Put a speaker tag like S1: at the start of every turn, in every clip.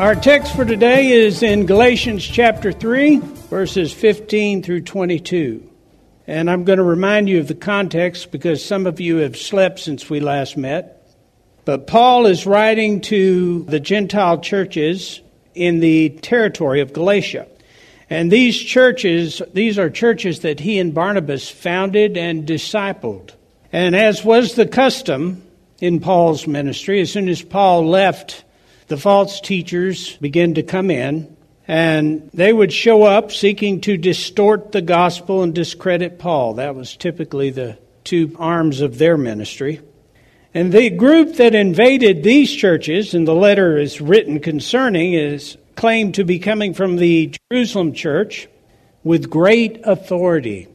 S1: Our text for today is in Galatians chapter 3, verses 15 through 22. And I'm going to remind you of the context because some of you have slept since we last met. But Paul is writing to the Gentile churches in the territory of Galatia. And these churches, these are churches that he and Barnabas founded and discipled. And as was the custom in Paul's ministry, as soon as Paul left the false teachers began to come in, and they would show up seeking to distort the gospel and discredit Paul. That was typically the two arms of their ministry. And the group that invaded these churches, and the letter is written concerning, is claimed to be coming from the Jerusalem church with great authority.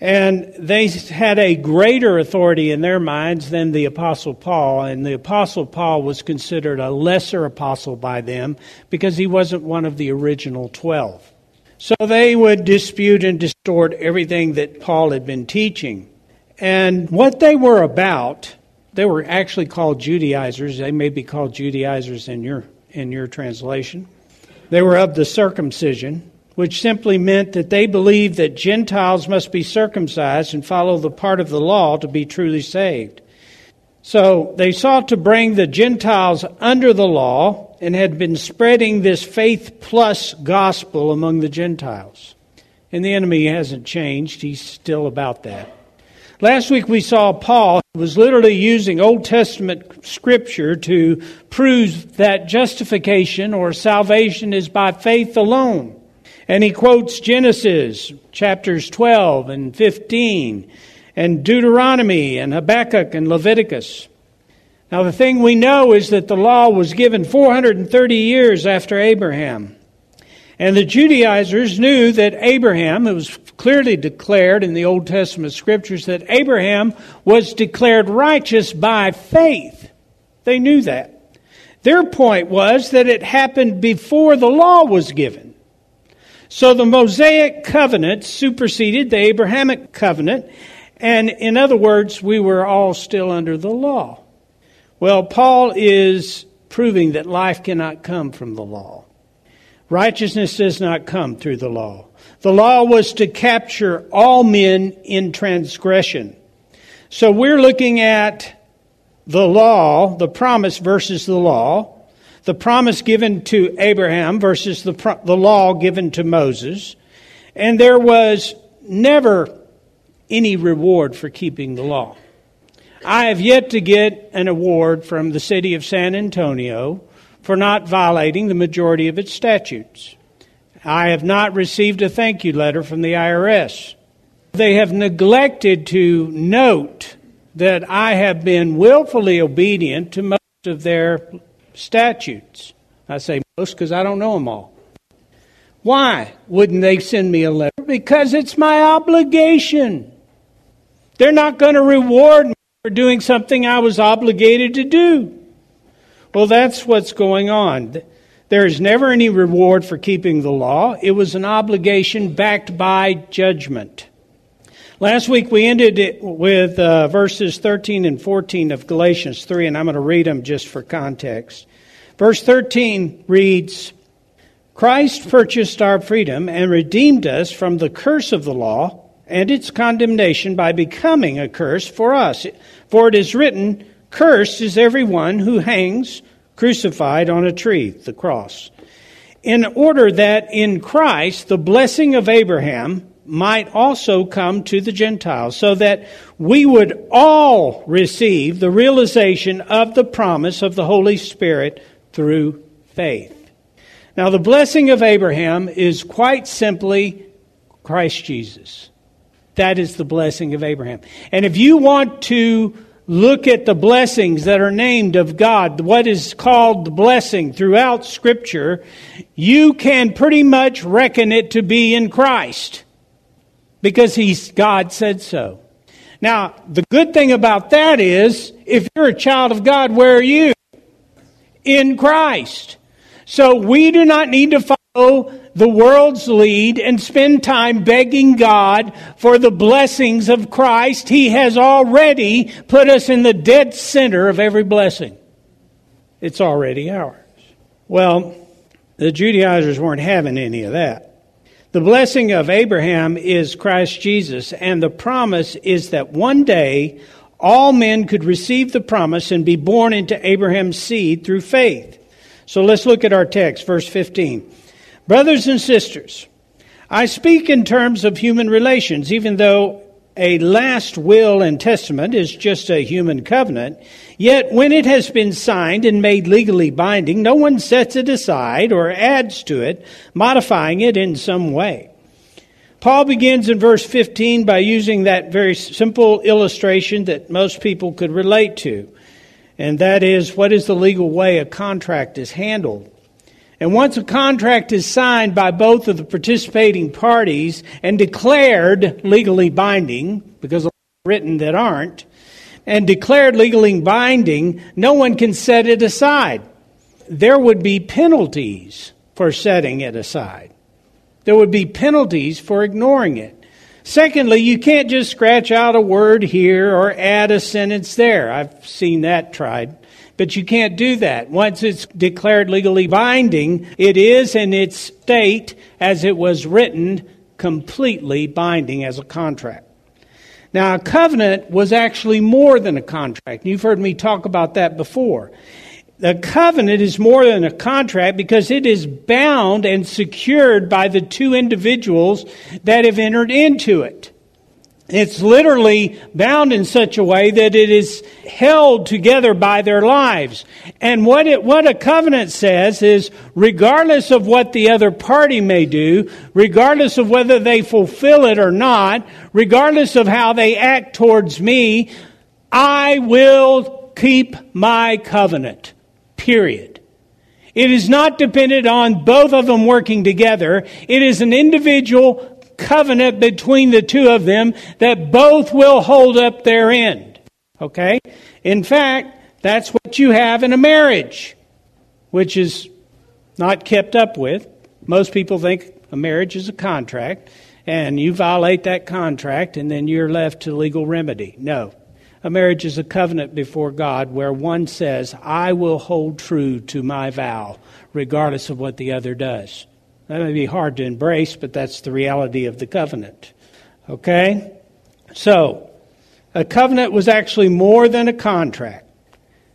S1: And they had a greater authority in their minds than the Apostle Paul. And the Apostle Paul was considered a lesser apostle by them because he wasn't one of the original 12. So they would dispute and distort everything that Paul had been teaching. And what they were about, they were actually called Judaizers. They may be called Judaizers in your, in your translation. They were of the circumcision which simply meant that they believed that Gentiles must be circumcised and follow the part of the law to be truly saved. So they sought to bring the Gentiles under the law and had been spreading this faith plus gospel among the Gentiles. And the enemy hasn't changed, he's still about that. Last week we saw Paul was literally using Old Testament scripture to prove that justification or salvation is by faith alone. And he quotes Genesis chapters 12 and 15 and Deuteronomy and Habakkuk and Leviticus. Now, the thing we know is that the law was given 430 years after Abraham. And the Judaizers knew that Abraham, it was clearly declared in the Old Testament scriptures that Abraham was declared righteous by faith. They knew that. Their point was that it happened before the law was given. So the Mosaic covenant superseded the Abrahamic covenant, and in other words, we were all still under the law. Well, Paul is proving that life cannot come from the law. Righteousness does not come through the law. The law was to capture all men in transgression. So we're looking at the law, the promise versus the law, the promise given to Abraham versus the, the law given to Moses. And there was never any reward for keeping the law. I have yet to get an award from the city of San Antonio for not violating the majority of its statutes. I have not received a thank you letter from the IRS. They have neglected to note that I have been willfully obedient to most of their statutes. I say most because I don't know them all. Why wouldn't they send me a letter? Because it's my obligation. They're not going to reward me for doing something I was obligated to do. Well, that's what's going on. There is never any reward for keeping the law. It was an obligation backed by judgment. Last week we ended it with uh, verses 13 and 14 of Galatians 3, and I'm going to read them just for context. Verse 13 reads Christ purchased our freedom and redeemed us from the curse of the law and its condemnation by becoming a curse for us. For it is written, Cursed is everyone who hangs crucified on a tree, the cross. In order that in Christ the blessing of Abraham might also come to the Gentiles, so that we would all receive the realization of the promise of the Holy Spirit through faith. Now, the blessing of Abraham is quite simply Christ Jesus. That is the blessing of Abraham. And if you want to look at the blessings that are named of God, what is called the blessing throughout Scripture, you can pretty much reckon it to be in Christ because he's, God said so. Now, the good thing about that is, if you're a child of God, where are you? In Christ. So we do not need to follow the world's lead and spend time begging God for the blessings of Christ. He has already put us in the dead center of every blessing. It's already ours. Well, the Judaizers weren't having any of that. The blessing of Abraham is Christ Jesus, and the promise is that one day all men could receive the promise and be born into Abraham's seed through faith. So let's look at our text, verse 15. Brothers and sisters, I speak in terms of human relations, even though a last will and testament is just a human covenant, yet when it has been signed and made legally binding, no one sets it aside or adds to it, modifying it in some way. Paul begins in verse 15 by using that very simple illustration that most people could relate to, and that is what is the legal way a contract is handled. And once a contract is signed by both of the participating parties and declared legally binding, because written that aren't, and declared legally binding, no one can set it aside. There would be penalties for setting it aside. There would be penalties for ignoring it. Secondly, you can't just scratch out a word here or add a sentence there. I've seen that tried. But you can't do that. Once it's declared legally binding, it is in its state as it was written completely binding as a contract. Now, a covenant was actually more than a contract. You've heard me talk about that before. The covenant is more than a contract because it is bound and secured by the two individuals that have entered into it. It's literally bound in such a way that it is held together by their lives. And what it, what a covenant says is regardless of what the other party may do, regardless of whether they fulfill it or not, regardless of how they act towards me, I will keep my covenant. Period. It is not dependent on both of them working together. It is an individual covenant between the two of them that both will hold up their end. Okay? In fact, that's what you have in a marriage, which is not kept up with. Most people think a marriage is a contract, and you violate that contract, and then you're left to legal remedy. No. A marriage is a covenant before God where one says, I will hold true to my vow, regardless of what the other does. That may be hard to embrace, but that's the reality of the covenant. Okay? So, a covenant was actually more than a contract.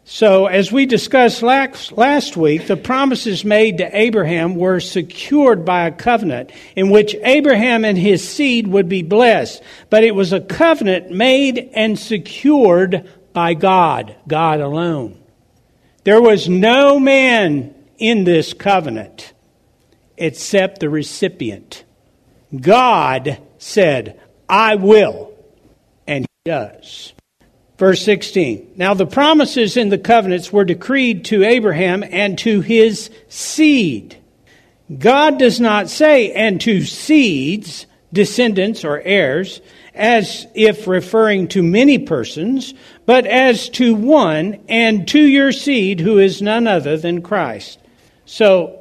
S1: So, as we discussed last week, the promises made to Abraham were secured by a covenant in which Abraham and his seed would be blessed. But it was a covenant made and secured by God, God alone. There was no man in this covenant except the recipient. God said, I will, and He does. Verse 16. Now the promises in the covenants were decreed to Abraham and to his seed. God does not say, and to seeds, descendants or heirs, as if referring to many persons, but as to one, and to your seed, who is none other than Christ. So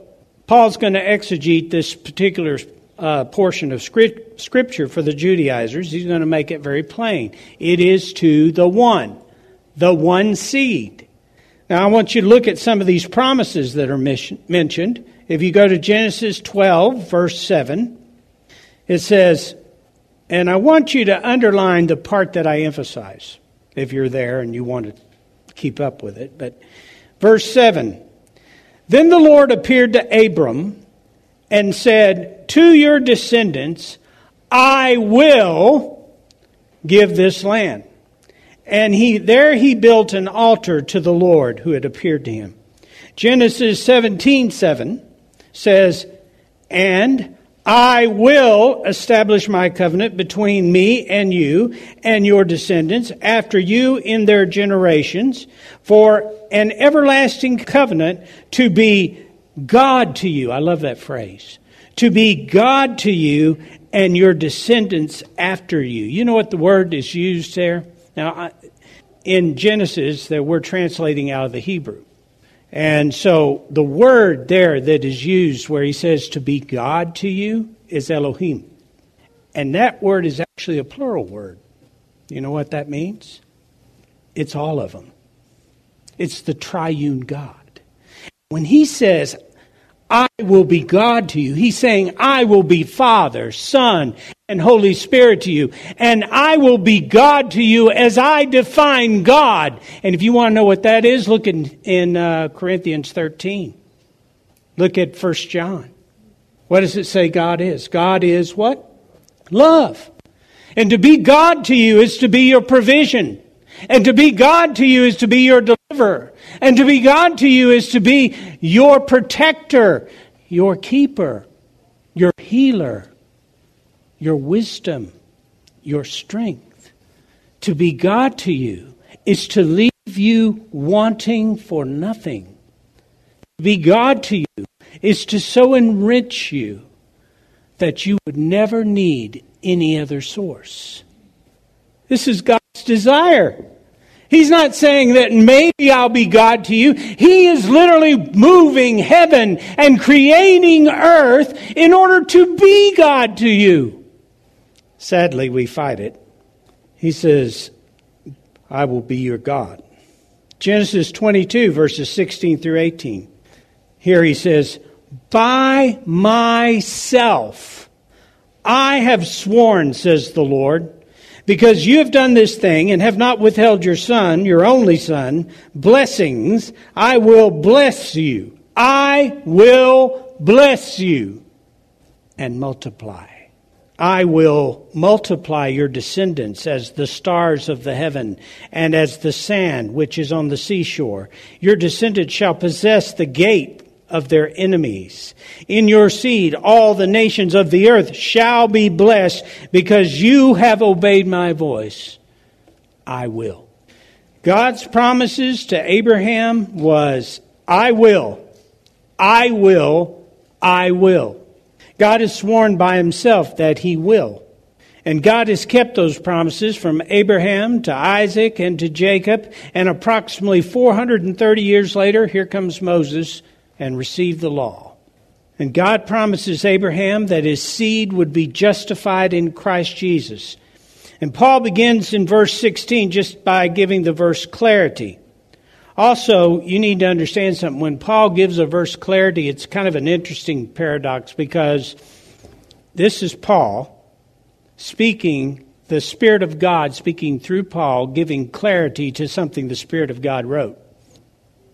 S1: Paul's going to exegete this particular uh, portion of script, Scripture for the Judaizers. He's going to make it very plain. It is to the one, the one seed. Now, I want you to look at some of these promises that are mission, mentioned. If you go to Genesis 12, verse 7, it says, and I want you to underline the part that I emphasize if you're there and you want to keep up with it. But verse 7 then the Lord appeared to Abram and said, To your descendants, I will give this land. And he, there he built an altar to the Lord who had appeared to him. Genesis 17 7 says, And I will establish my covenant between me and you and your descendants after you in their generations for an everlasting covenant to be God to you. I love that phrase. To be God to you and your descendants after you. You know what the word is used there? Now, in Genesis, that we're translating out of the Hebrew. And so the word there that is used where he says to be God to you is Elohim. And that word is actually a plural word. You know what that means? It's all of them. It's the triune God. When he says, I will be God to you. He's saying, I will be Father, Son, and Holy Spirit to you. And I will be God to you as I define God. And if you want to know what that is, look in, in uh, Corinthians 13. Look at 1 John. What does it say God is? God is what? Love. And to be God to you is to be your provision. And to be God to you is to be your deliverer. And to be God to you is to be your protector, your keeper, your healer, your wisdom, your strength. To be God to you is to leave you wanting for nothing. To be God to you is to so enrich you that you would never need any other source. This is God's desire. He's not saying that maybe I'll be God to you. He is literally moving heaven and creating earth in order to be God to you. Sadly, we fight it. He says, I will be your God. Genesis 22, verses 16 through 18. Here he says, By myself I have sworn, says the Lord because you have done this thing and have not withheld your son, your only son, blessings, I will bless you. I will bless you and multiply. I will multiply your descendants as the stars of the heaven and as the sand which is on the seashore. Your descendants shall possess the gate of their enemies. In your seed, all the nations of the earth shall be blessed because you have obeyed my voice. I will. God's promises to Abraham was, I will, I will, I will. God has sworn by himself that he will. And God has kept those promises from Abraham to Isaac and to Jacob. And approximately 430 years later, here comes Moses and receive the law. And God promises Abraham that his seed would be justified in Christ Jesus. And Paul begins in verse 16 just by giving the verse clarity. Also, you need to understand something. When Paul gives a verse clarity, it's kind of an interesting paradox because this is Paul speaking, the Spirit of God speaking through Paul, giving clarity to something the Spirit of God wrote.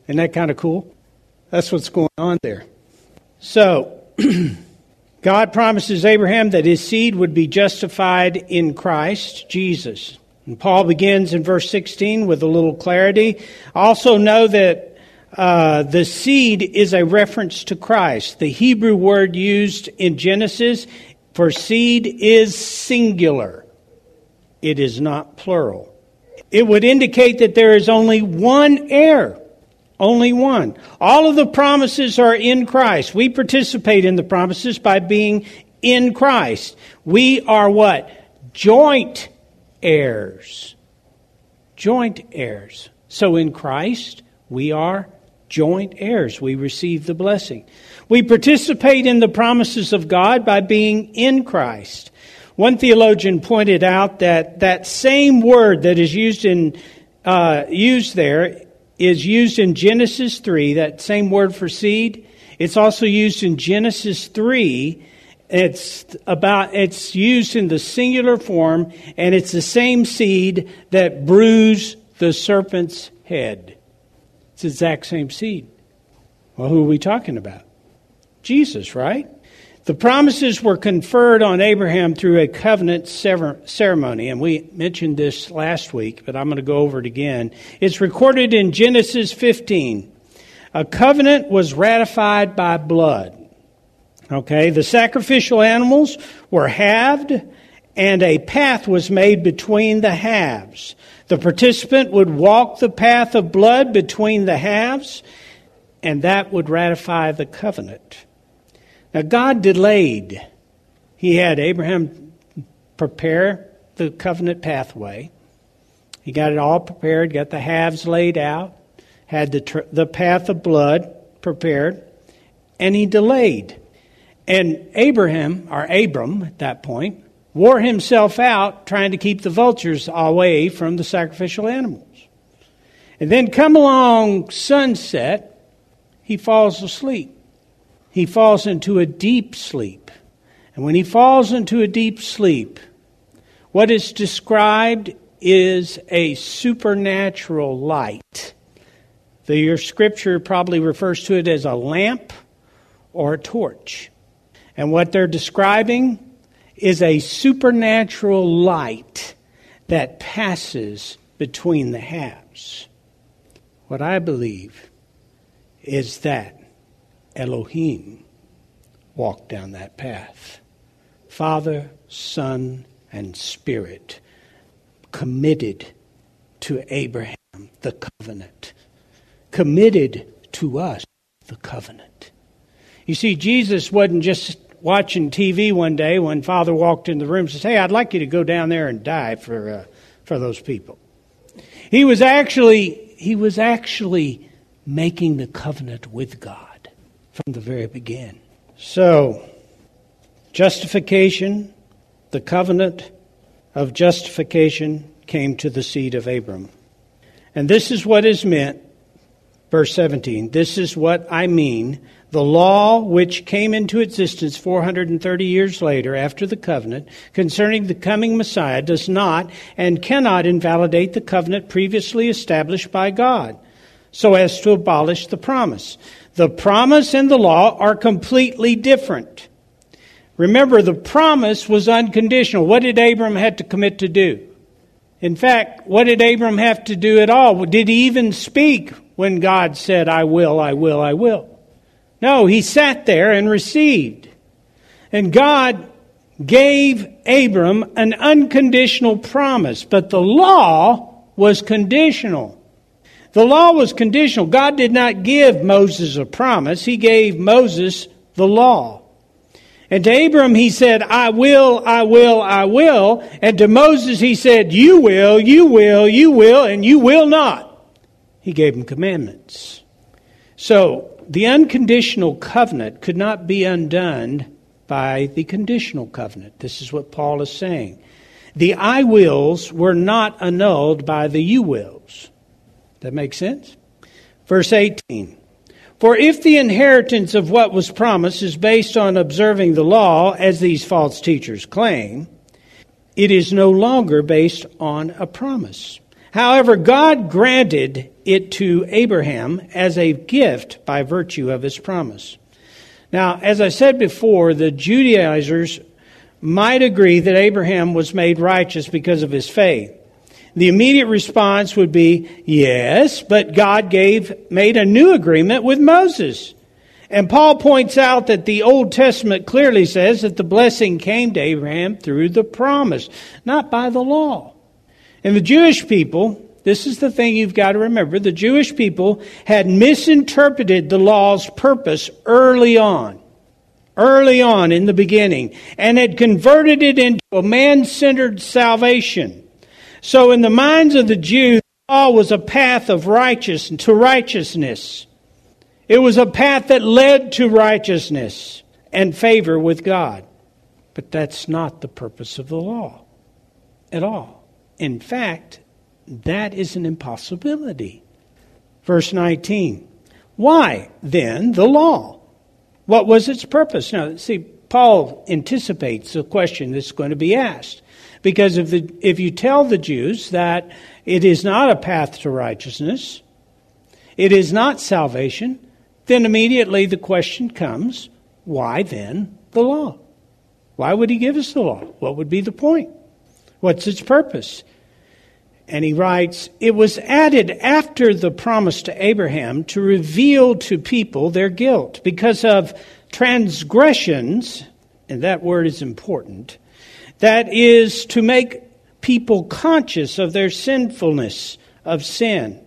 S1: Isn't that kind of cool? That's what's going on there. So, God promises Abraham that his seed would be justified in Christ Jesus. And Paul begins in verse 16 with a little clarity. Also, know that uh, the seed is a reference to Christ. The Hebrew word used in Genesis for seed is singular, it is not plural. It would indicate that there is only one heir. Only one. All of the promises are in Christ. We participate in the promises by being in Christ. We are what? Joint heirs. Joint heirs. So in Christ, we are joint heirs. We receive the blessing. We participate in the promises of God by being in Christ. One theologian pointed out that that same word that is used in uh, used there is used in Genesis 3, that same word for seed. It's also used in Genesis 3. It's about it's used in the singular form and it's the same seed that bruised the serpent's head. It's the exact same seed. Well, who are we talking about? Jesus, right? The promises were conferred on Abraham through a covenant ceremony, and we mentioned this last week, but I'm going to go over it again. It's recorded in Genesis 15. A covenant was ratified by blood. Okay, the sacrificial animals were halved and a path was made between the halves. The participant would walk the path of blood between the halves, and that would ratify the covenant. Now, God delayed. He had Abraham prepare the covenant pathway. He got it all prepared, got the halves laid out, had the, tr- the path of blood prepared, and he delayed. And Abraham, or Abram at that point, wore himself out trying to keep the vultures away from the sacrificial animals. And then come along sunset, he falls asleep. He falls into a deep sleep. And when he falls into a deep sleep, what is described is a supernatural light. The, your scripture probably refers to it as a lamp or a torch. And what they're describing is a supernatural light that passes between the halves. What I believe is that Elohim walked down that path. Father, Son, and Spirit committed to Abraham the covenant, committed to us the covenant. You see, Jesus wasn't just watching TV one day when Father walked in the room and says, Hey, I'd like you to go down there and die for, uh, for those people. He was actually, he was actually making the covenant with God from the very beginning. So, justification, the covenant of justification came to the seed of Abram. And this is what is meant, verse 17. This is what I mean the law, which came into existence 430 years later after the covenant, concerning the coming Messiah, does not and cannot invalidate the covenant previously established by God, so as to abolish the promise. The promise and the law are completely different. Remember, the promise was unconditional. What did Abram have to commit to do? In fact, what did Abram have to do at all? Did he even speak when God said, I will, I will, I will? No, he sat there and received. And God gave Abram an unconditional promise, but the law was conditional. The law was conditional. God did not give Moses a promise, He gave Moses the law. And to Abram, he said, I will, I will, I will. And to Moses, he said, You will, you will, you will, and you will not. He gave him commandments. So, the unconditional covenant could not be undone by the conditional covenant. This is what Paul is saying. The I wills were not annulled by the you wills. That makes sense? Verse 18. For if the inheritance of what was promised is based on observing the law, as these false teachers claim, it is no longer based on a promise. However, God granted it to Abraham as a gift by virtue of his promise. Now, as I said before, the Judaizers might agree that Abraham was made righteous because of his faith. The immediate response would be, yes, but God gave, made a new agreement with Moses. And Paul points out that the Old Testament clearly says that the blessing came to Abraham through the promise, not by the law. And the Jewish people, this is the thing you've got to remember, the Jewish people had misinterpreted the law's purpose early on. Early on in the beginning, and had converted it into a man centered salvation. So, in the minds of the Jews, the law was a path of righteousness to righteousness. It was a path that led to righteousness and favor with God. But that's not the purpose of the law at all. In fact, that is an impossibility. Verse 19. Why, then, the law? What was its purpose? Now, see, Paul anticipates the question that's going to be asked. Because if, the, if you tell the Jews that it is not a path to righteousness, it is not salvation, then immediately the question comes why then the law? Why would he give us the law? What would be the point? What's its purpose? And he writes, It was added after the promise to Abraham to reveal to people their guilt because of transgressions, and that word is important, that is to make people conscious of their sinfulness of sin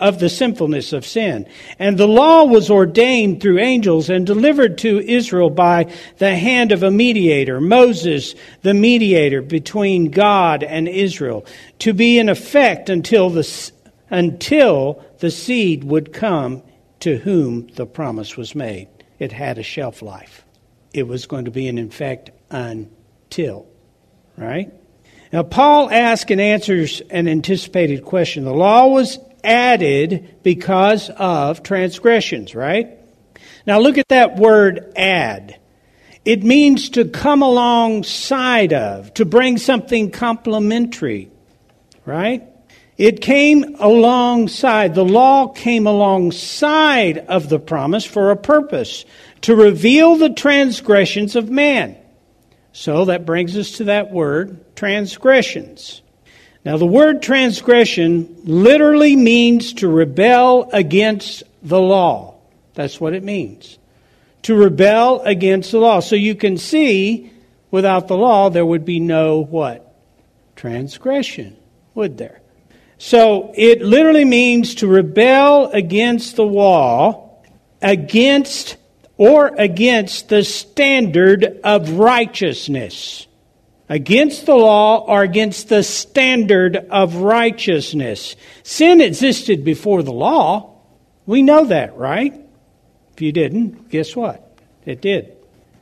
S1: of the sinfulness of sin. And the law was ordained through angels and delivered to Israel by the hand of a mediator, Moses, the mediator between God and Israel, to be in effect until the, until the seed would come to whom the promise was made. It had a shelf life. It was going to be in effect until, right? Now, Paul asks and answers an anticipated question. The law was added because of transgressions, right? Now look at that word add. It means to come alongside of, to bring something complementary, right? It came alongside, the law came alongside of the promise for a purpose, to reveal the transgressions of man. So that brings us to that word, transgressions. Now, the word transgression literally means to rebel against the law. That's what it means. To rebel against the law. So you can see, without the law, there would be no what? Transgression, would there? So it literally means to rebel against the law, against or against the standard of righteousness against the law or against the standard of righteousness. Sin existed before the law. We know that, right? If you didn't, guess what? It did.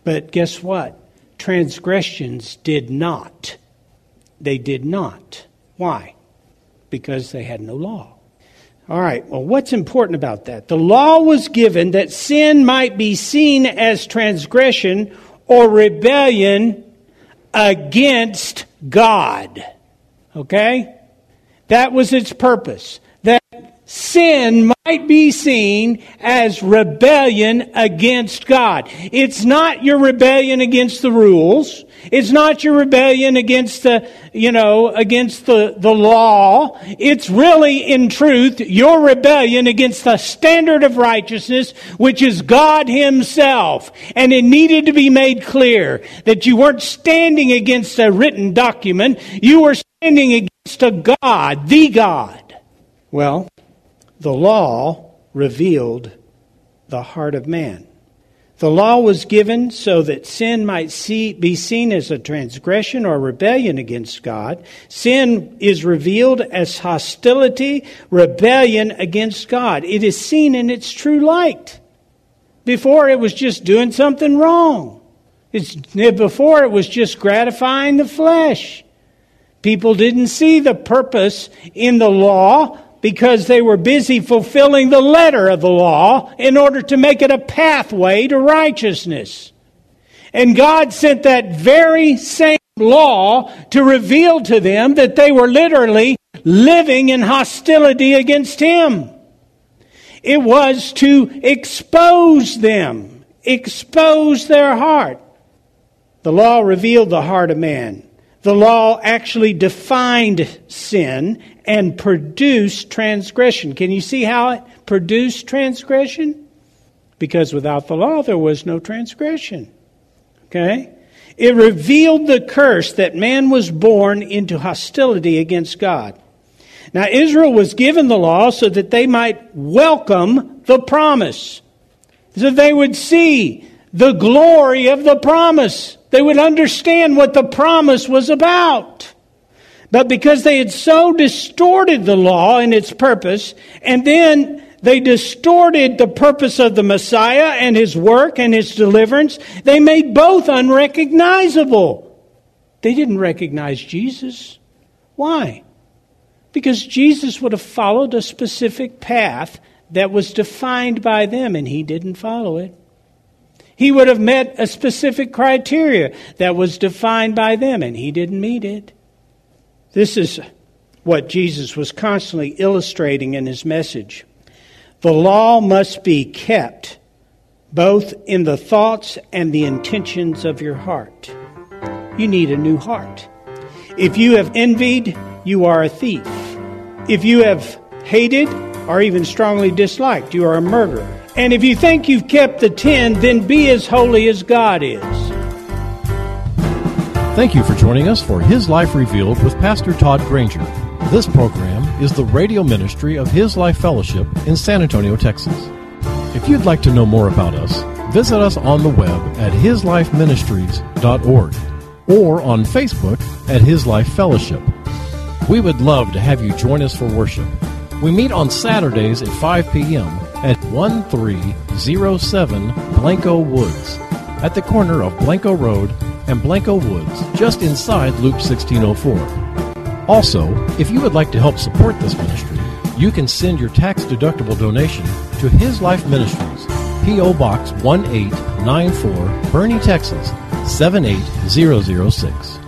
S1: But guess what? Transgressions did not. They did not. Why? Because they had no law. All right, well, what's important about that? The law was given that sin might be seen as transgression or rebellion against God. Okay? That was its purpose. That sin might be seen as rebellion against God. It's not your rebellion against the rules. It's not your rebellion against the, you know, against the, the law. It's really, in truth, your rebellion against the standard of righteousness, which is God Himself. And it needed to be made clear that you weren't standing against a written document. You were standing against a God, the God. Well, the law revealed the heart of man. The law was given so that sin might see, be seen as a transgression or rebellion against God. Sin is revealed as hostility, rebellion against God. It is seen in its true light. Before it was just doing something wrong. It's, before it was just gratifying the flesh. People didn't see the purpose in the law because they were busy fulfilling the letter of the law in order to make it a pathway to righteousness. And God sent that very same law to reveal to them that they were literally living in hostility against Him. It was to expose them, expose their heart. The law revealed the heart of man. The law actually defined sin and produced transgression. Can you see how it produced transgression? Because without the law, there was no transgression. Okay? It revealed the curse that man was born into hostility against God. Now, Israel was given the law so that they might welcome the promise, so they would see the glory of the promise. They would understand what the promise was about. But because they had so distorted the law and its purpose, and then they distorted the purpose of the Messiah and his work and his deliverance, they made both unrecognizable. They didn't recognize Jesus. Why? Because Jesus would have followed a specific path that was defined by them, and he didn't follow it. He would have met a specific criteria that was defined by them, and he didn't meet it. This is what Jesus was constantly illustrating in his message. The law must be kept both in the thoughts and the intentions of your heart. You need a new heart. If you have envied, you are a thief. If you have hated, or even strongly disliked. You are a murderer. And if you think you've kept the ten, then be as holy as God is.
S2: Thank you for joining us for His Life Revealed with Pastor Todd Granger. This program is the radio ministry of His Life Fellowship in San Antonio, Texas. If you'd like to know more about us, visit us on the web at hislifeministries.org or on Facebook at His Life Fellowship. We would love to have you join us for worship. We meet on Saturdays at 5 p.m. at 1307 Blanco Woods, at the corner of Blanco Road and Blanco Woods, just inside Loop 1604. Also, if you would like to help support this ministry, you can send your tax deductible donation to His Life Ministries, P.O. Box 1894, Boerne, Texas 78006.